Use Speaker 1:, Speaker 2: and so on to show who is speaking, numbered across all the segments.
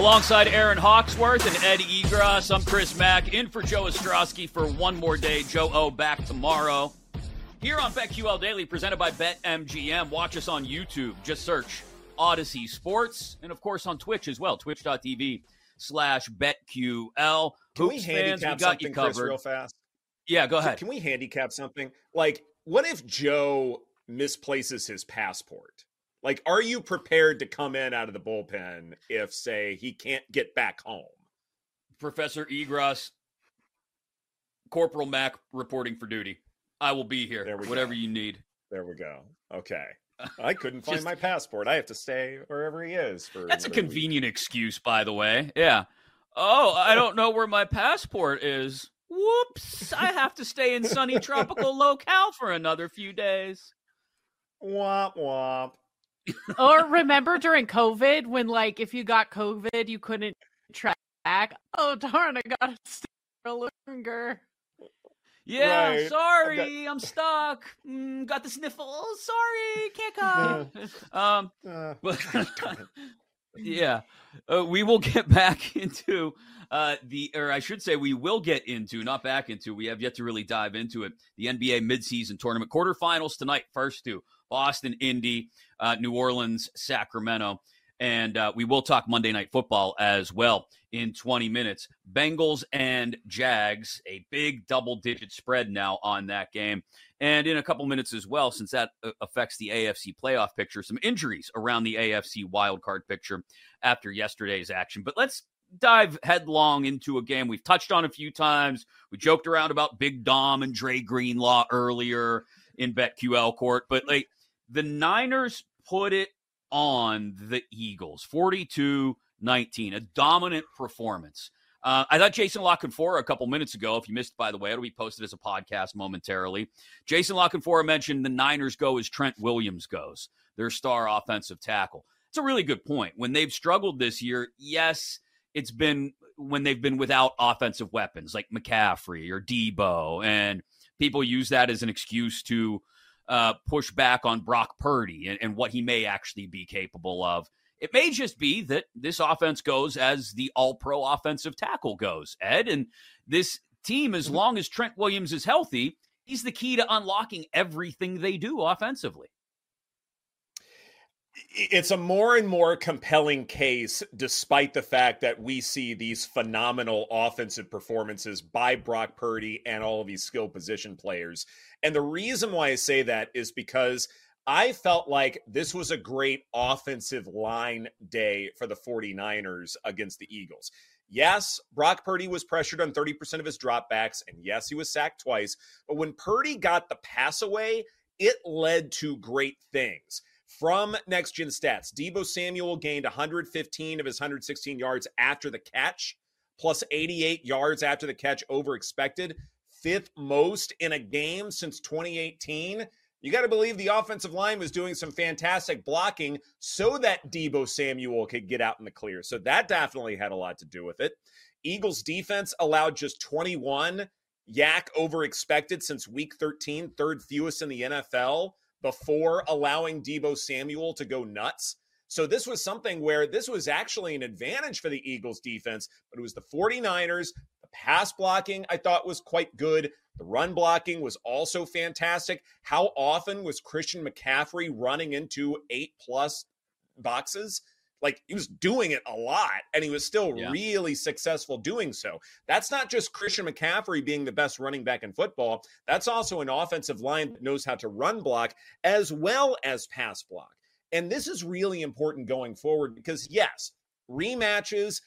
Speaker 1: Alongside Erin Hawksworth and Ed Egros, I'm Chris Mack, in for Joe Ostrowski for one more day. Joe O back tomorrow. Here on BetQL Daily, presented by BetMGM. Watch us on YouTube. Just search Audacy Sports, and of course on Twitch as well. Twitch.tv slash BetQL.
Speaker 2: Can we
Speaker 1: Hoops fans,
Speaker 2: handicap
Speaker 1: we got you
Speaker 2: something, Chris, real fast?
Speaker 1: Yeah, go ahead.
Speaker 2: Can we handicap something? Like, what if Joe misplaces his passport? Like, are you prepared to come in out of the bullpen if, say, he can't get back home?
Speaker 1: Professor Egros, Corporal Mack reporting for duty. I will be here.
Speaker 2: There we
Speaker 1: Whatever
Speaker 2: go.
Speaker 1: you need.
Speaker 2: There we go. Okay. I couldn't find
Speaker 1: Just-
Speaker 2: my passport. I have to stay wherever he is for.
Speaker 1: That's a
Speaker 2: another week.
Speaker 1: convenient excuse, by the way. Yeah. Oh, I don't know where my passport is. Whoops. I have to stay in sunny tropical locale for another few days.
Speaker 2: Womp womp.
Speaker 3: Or remember during COVID when, like, if you got COVID, you couldn't track. Back. Oh darn! I gotta stay for longer.
Speaker 1: Yeah,
Speaker 2: Right.
Speaker 1: sorry, I'm stuck. Mm, got the sniffles. Sorry, can't come. um,
Speaker 2: Uh,
Speaker 1: but yeah, uh, we will get back into uh, the, or I should say, we will get into, not back into. We have yet to really dive into it. The NBA midseason tournament quarterfinals tonight. First two: Boston, Indy, uh, New Orleans, Sacramento. And uh, we will talk Monday Night Football as well in 20 minutes. Bengals and Jags, a big double digit spread now on that game. And in a couple minutes as well, since that uh, affects the AFC playoff picture, some injuries around the AFC wildcard picture after yesterday's action. But let's dive headlong into a game we've touched on a few times. We joked around about Big Dom and Dre Greenlaw earlier in BetQL court, but like the Niners put it on the Eagles 42 19, a dominant performance. Uh, I thought Jason La Canfora a couple minutes ago, if you missed, by the way, it'll be posted as a podcast momentarily. Jason La Canfora mentioned the Niners go as Trent Williams goes, their star offensive tackle. It's a really good point. When they've struggled this year, yes, it's been when they've been without offensive weapons like McCaffrey or Deebo, and people use that as an excuse to uh, push back on Brock Purdy and, and what he may actually be capable of. It may just be that this offense goes as the all pro offensive tackle goes, Ed. And this team, as long as Trent Williams is healthy, he's the key to unlocking everything they do offensively.
Speaker 2: It's a more and more compelling case, despite the fact that we see these phenomenal offensive performances by Brock Purdy and all of these skill position players. And the reason why I say that is because I felt like this was a great offensive line day for the 49ers against the Eagles. Yes, Brock Purdy was pressured on 30% of his dropbacks, and yes, he was sacked twice. But when Purdy got the pass away, it led to great things. From next gen stats, Deebo Samuel gained 115 of his 116 yards after the catch, plus 88 yards after the catch over expected, fifth most in a game since 2018. You got to believe the offensive line was doing some fantastic blocking so that Deebo Samuel could get out in the clear. So that definitely had a lot to do with it. Eagles defense allowed just 21 YAC over expected since week 13, third fewest in the NFL before allowing Deebo Samuel to go nuts. So this was something where this was actually an advantage for the Eagles defense, but it was the 49ers. The pass blocking I thought was quite good. The run blocking was also fantastic. How often was Christian McCaffrey running into eight plus boxes? Like he was doing it a lot and he was still
Speaker 1: Yeah.
Speaker 2: really successful doing so. That's not just Christian McCaffrey being the best running back in football. That's also an offensive line that knows how to run block as well as pass block. And this is really important going forward because, yes, rematches,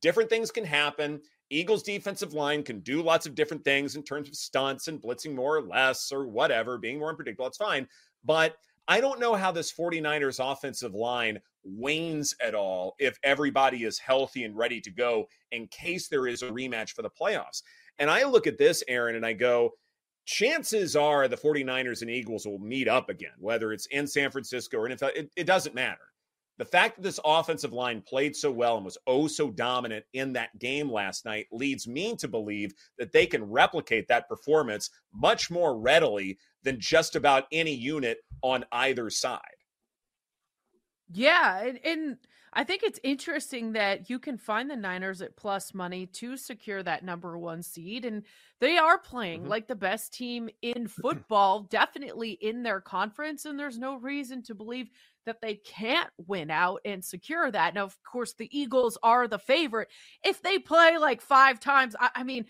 Speaker 2: different things can happen. Eagles defensive line can do lots of different things in terms of stunts and blitzing more or less or whatever, being more unpredictable. That's fine. But I don't know how this 49ers offensive line wanes at all if everybody is healthy and ready to go in case there is a rematch for the playoffs. And I look at this, Erin, and I go, chances are the 49ers and Eagles will meet up again, whether it's in San Francisco or in it, it doesn't matter. The fact that this offensive line played so well and was oh so dominant in that game last night leads me to believe that they can replicate that performance much more readily than just about any unit on either side.
Speaker 3: Yeah, and, and I think it's interesting that you can find the Niners at plus money to secure that number one seed. And they are playing mm-hmm. like the best team in football, definitely in their conference. And there's no reason to believe that they can't win out and secure that. Now, of course, the Eagles are the favorite. If they play like five times, I, I mean,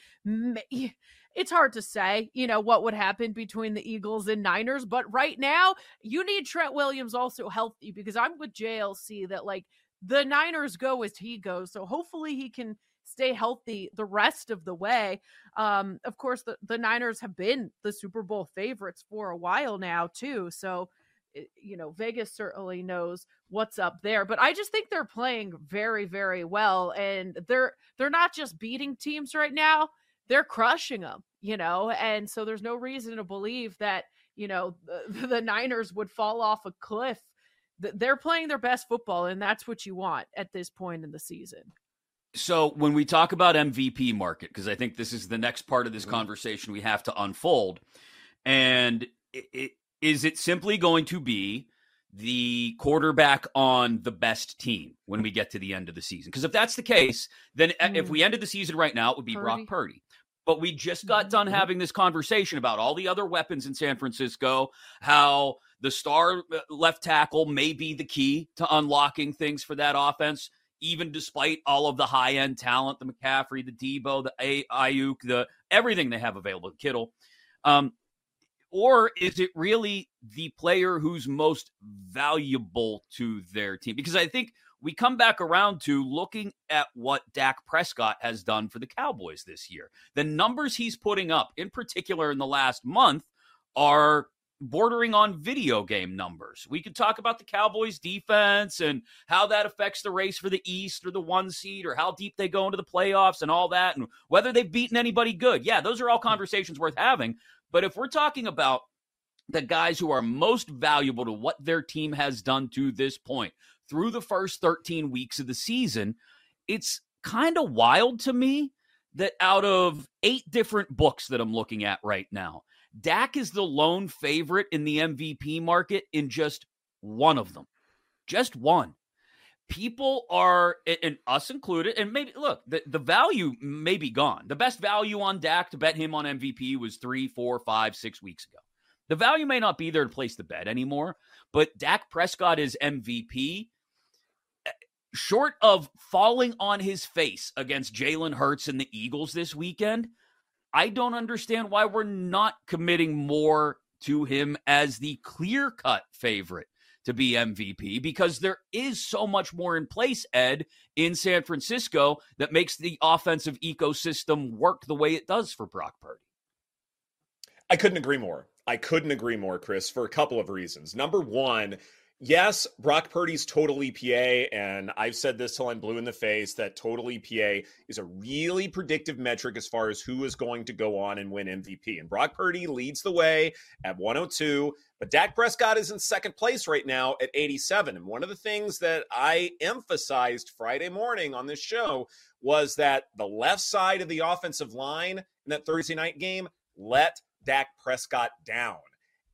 Speaker 3: it's hard to say, you know, what would happen between the Eagles and Niners. But right now, you need Trent Williams also healthy because I'm with JLC that like the Niners go as he goes. So hopefully he can stay healthy the rest of the way. Um, of course, the, the Niners have been the Super Bowl favorites for a while now, too. So, eh, you know, Vegas certainly knows what's up there. But I just think they're playing very, very well. And they're they're not just beating teams right now, they're crushing them, you know, and so there's no reason to believe that, you know, the, the Niners would fall off a cliff they're playing their best football, and that's what you want at this point in the season.
Speaker 1: So when we talk about MVP market, because I think this is the next part of this mm-hmm. conversation we have to unfold, and it, it, is it simply going to be the quarterback on the best team when we get to the end of the season? Because if that's the case, then mm. if we ended the season right now, it would be Purdy. Brock Purdy. But we just got done mm-hmm. having this conversation about all the other weapons in San Francisco, how the star uh, left tackle may be the key to unlocking things for that offense, even despite all of the high end talent, the McCaffrey, the Deebo, the A- Aiyuk, the everything they have available, Kittle. Um, or is it really the player who's most valuable to their team? Because I think we come back around to looking at what Dak Prescott has done for the Cowboys this year. The numbers he's putting up, in particular in the last month, are bordering on video game numbers. We could talk about the Cowboys defense and how that affects the race for the East or the one seed or how deep they go into the playoffs and all that and whether they've beaten anybody good. Yeah, those are all hmm. conversations worth having. But if we're talking about the guys who are most valuable to what their team has done to this point through the first 13 weeks of the season, it's kind of wild to me that out of eight different books that I'm looking at right now, Dak is the lone favorite in the MVP market in just one of them. Just one. People are, and us included, and maybe look, the, the value may be gone. The best value on Dak to bet him on MVP was three, four, five, six weeks ago. The value may not be there to place the bet anymore, but Dak Prescott is MVP. Short of falling on his face against Jalen Hurts and the Eagles this weekend, I don't understand why we're not committing more to him as the clear cut favorite to be MVP because there is so much more in place, Ed, in San Francisco that makes the offensive ecosystem work the way it does for Brock Purdy.
Speaker 2: I couldn't agree more. I couldn't agree more, Chris, for a couple of reasons. Number one, yes, Brock Purdy's total EPA, and I've said this till I'm blue in the face that total EPA is a really predictive metric as far as who is going to go on and win MVP. And Brock Purdy leads the way at 102, but Dak Prescott is in second place right now at 87. And one of the things that I emphasized Friday morning on this show was that the left side of the offensive line in that Thursday night game let Dak Prescott down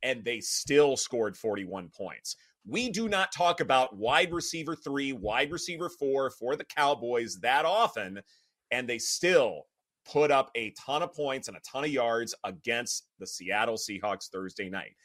Speaker 2: and they still scored 41 points. We do not talk about wide receiver three, wide receiver four for the Cowboys that often, and they still put up a ton of points and a ton of yards against the Seattle Seahawks Thursday night.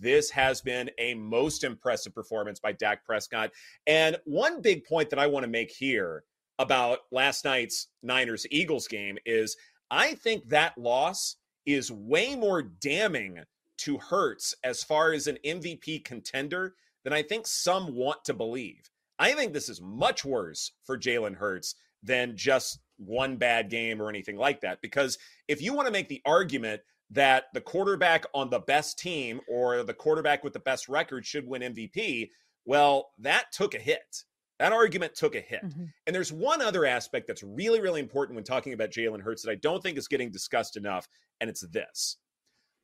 Speaker 2: This has been a most impressive performance by Dak Prescott. And one big point that I want to make here about last night's Niners Eagles game is I think that loss is way more damning to Hurts as far as an MVP contender than I think some want to believe. I think this is much worse for Jalen Hurts than just one bad game or anything like that. Because if you want to make the argument that the quarterback on the best team or the quarterback with the best record should win MVP, well, that took a hit. That argument took a hit. Mm-hmm. And there's one other aspect that's really, really important when talking about Jalen Hurts that I don't think is getting discussed enough, and it's this.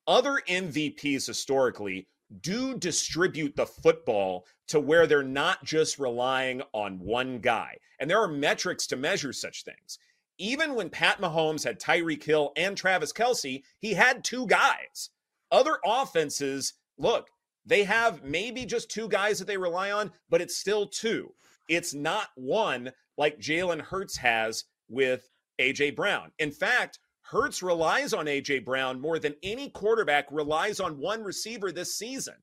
Speaker 2: Other MVPs historically do distribute the football to where they're not just relying on one guy. And there are metrics to measure such things. Even when Pat Mahomes had Tyreek Hill and Travis Kelce, he had two guys. Other offenses, look, they have maybe just two guys that they rely on, but it's still two. It's not one like Jalen Hurts has with AJ Brown. In fact, Hurts relies on AJ Brown more than any quarterback relies on one receiver this season.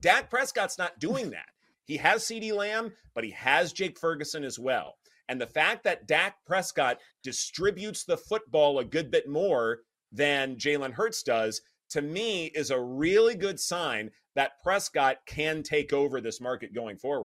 Speaker 2: Dak Prescott's not doing that. He has CeeDee Lamb, but he has Jake Ferguson as well. And the fact that Dak Prescott distributes the football a good bit more than Jalen Hurts does, to me, is a really good sign that Prescott can take over this market going forward.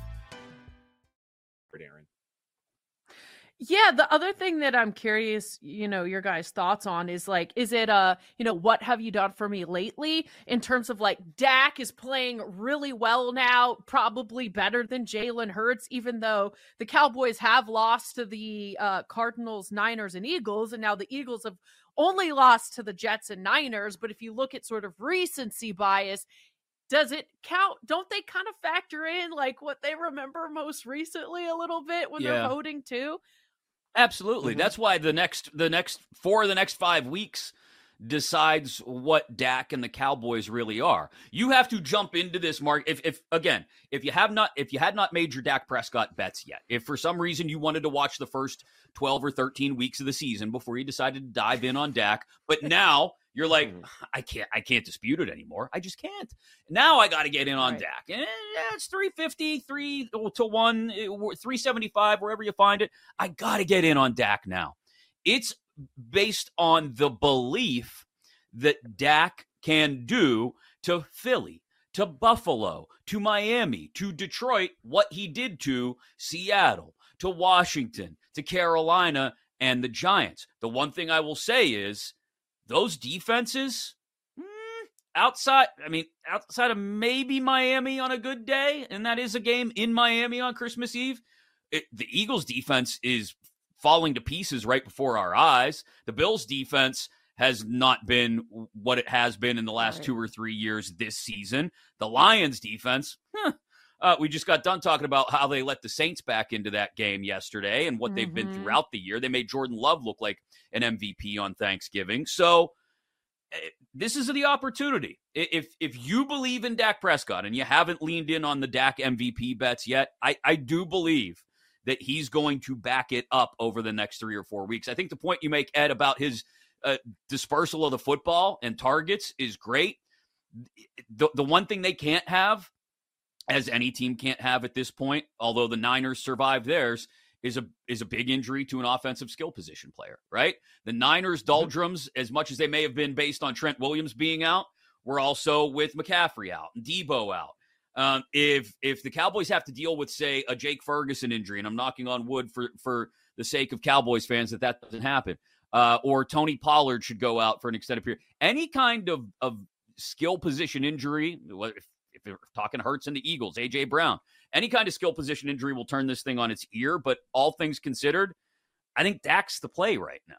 Speaker 3: Yeah, the other thing that I'm curious, you know, your guys' thoughts on is like, is it uh, you know, what have you done for me lately in terms of like Dak is playing really well now, probably better than Jalen Hurts, even though the Cowboys have lost to the uh, Cardinals, Niners, and Eagles, and now the Eagles have only lost to the Jets and Niners. But if you look at sort of recency bias, does it count? Don't they kind of factor in like what they remember most recently a little bit when yeah. they're voting too?
Speaker 1: Absolutely. Mm-hmm. That's why the next the next four of the next five weeks decides what Dak and the Cowboys really are. You have to jump into this market. If, if again, if you have not, if you had not made your Dak Prescott bets yet, if for some reason you wanted to watch the first 12 or 13 weeks of the season before you decided to dive in on Dak, but now you're like, mm-hmm. I can't, I can't dispute it anymore. I just can't. Now I got to get in on right. Dak, and yeah, it's 350, three to one, eh, 375, wherever you find it. I got to get in on Dak now. It's based on the belief that Dak can do to Philly, to Buffalo, to Miami, to Detroit, what he did to Seattle, to Washington, to Carolina, and the Giants. The one thing I will say is those defenses mm, outside i mean outside of maybe miami on a good day and that is a game in miami on christmas eve it, the eagles defense is falling to pieces right before our eyes the bills defense has not been what it has been in the last right. two or three years this season the lions defense huh, uh, we just got done talking about how they let the Saints back into that game yesterday and what mm-hmm. they've been mm-hmm. throughout the year. They made Jordan Love look like an MVP on Thanksgiving. So eh, this is the opportunity. If if you believe in Dak Prescott and you haven't leaned in on the Dak MVP bets yet, I, I do believe that he's going to back it up over the next three or four weeks. I think the point you make, Ed, about his uh, dispersal of the football and targets is great. The, the one thing they can't have as any team can't have at this point, although the Niners survived theirs, is a is a big injury to an offensive skill position player, right? The Niners mm-hmm. doldrums, as much as they may have been based on Trent Williams being out, were also with McCaffrey out and Deebo out. Um, if if the Cowboys have to deal with, say, a Jake Ferguson injury, and I'm knocking on wood for for the sake of Cowboys fans that that doesn't happen, uh, or Tony Pollard should go out for an extended period, any kind of of skill position injury, if you're talking Hurts and the Eagles, AJ Brown, any kind of skill position injury will turn this thing on its ear. But all things considered, I think Dak's the play right now.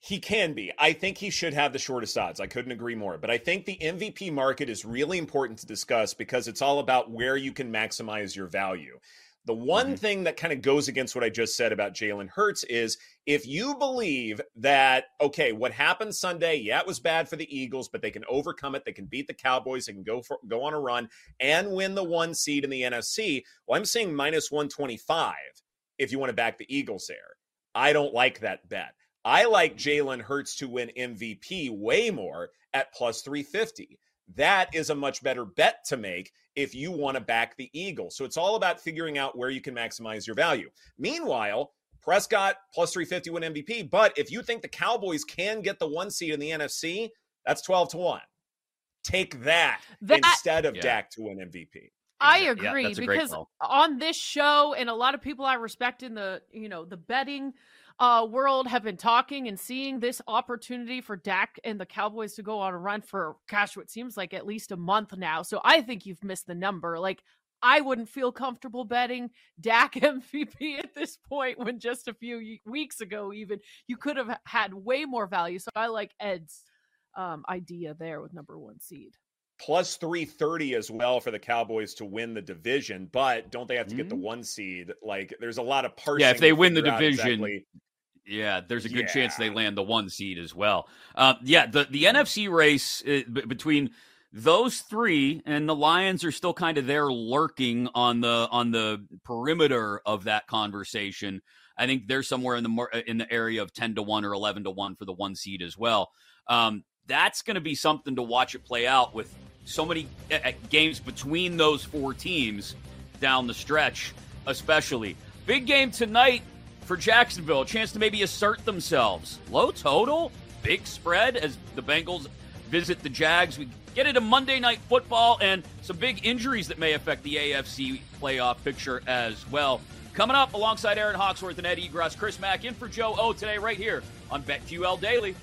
Speaker 2: He can be. I think he should have the shortest odds. I couldn't agree more. But I think the MVP market is really important to discuss because it's all about where you can maximize your value. The one mm-hmm. thing that kind of goes against what I just said about Jalen Hurts is if you believe that, okay, what happened Sunday, yeah, it was bad for the Eagles, but they can overcome it. They can beat the Cowboys. They can go for, go on a run and win the one seed in the NFC. Well, I'm saying minus 125 if you want to back the Eagles there. I don't like that bet. I like Jalen Hurts to win MVP way more at plus 350. That is a much better bet to make if you want to back the Eagles. So it's all about figuring out where you can maximize your value. Meanwhile, Prescott plus 350 win MVP. But if you think the Cowboys can get the one seed in the NFC, that's 12 to 1. Take that, that instead of yeah. Dak to win MVP.
Speaker 3: I agree yeah, because on this show and a lot of people I respect in the, you know, the betting uh, world have been talking and seeing this opportunity for Dak and the Cowboys to go on a run for gosh, what seems like at least a month now. So I think you've missed the number. Like I wouldn't feel comfortable betting Dak MVP at this point when just a few weeks ago, even you could have had way more value. So I like Ed's um, idea there with number one seed.
Speaker 2: Plus 330 as well for the Cowboys to win the division, but don't they have to mm-hmm. get the mm-hmm. one seed? Like, there's a lot of parsing.
Speaker 1: Yeah, if they win the division, exactly yeah, there's a good yeah. chance they land the one seed as well. Uh, yeah, the the NFC race uh, b- between those three and the Lions are still kind of there lurking on the on the perimeter of that conversation. I think they're somewhere in the uh, in the area of ten to one or eleven to one for the one seed as well. Um, that's going to be something to watch it play out with so many games between those four teams down the stretch, especially. Big game tonight for Jacksonville, a chance to maybe assert themselves. Low total, big spread as the Bengals visit the Jags. We get into Monday Night Football and some big injuries that may affect the AFC playoff picture as well. Coming up alongside Erin Hawksworth and Ed Egros, Chris Mack in for Joe O today, right here on BetQL Daily.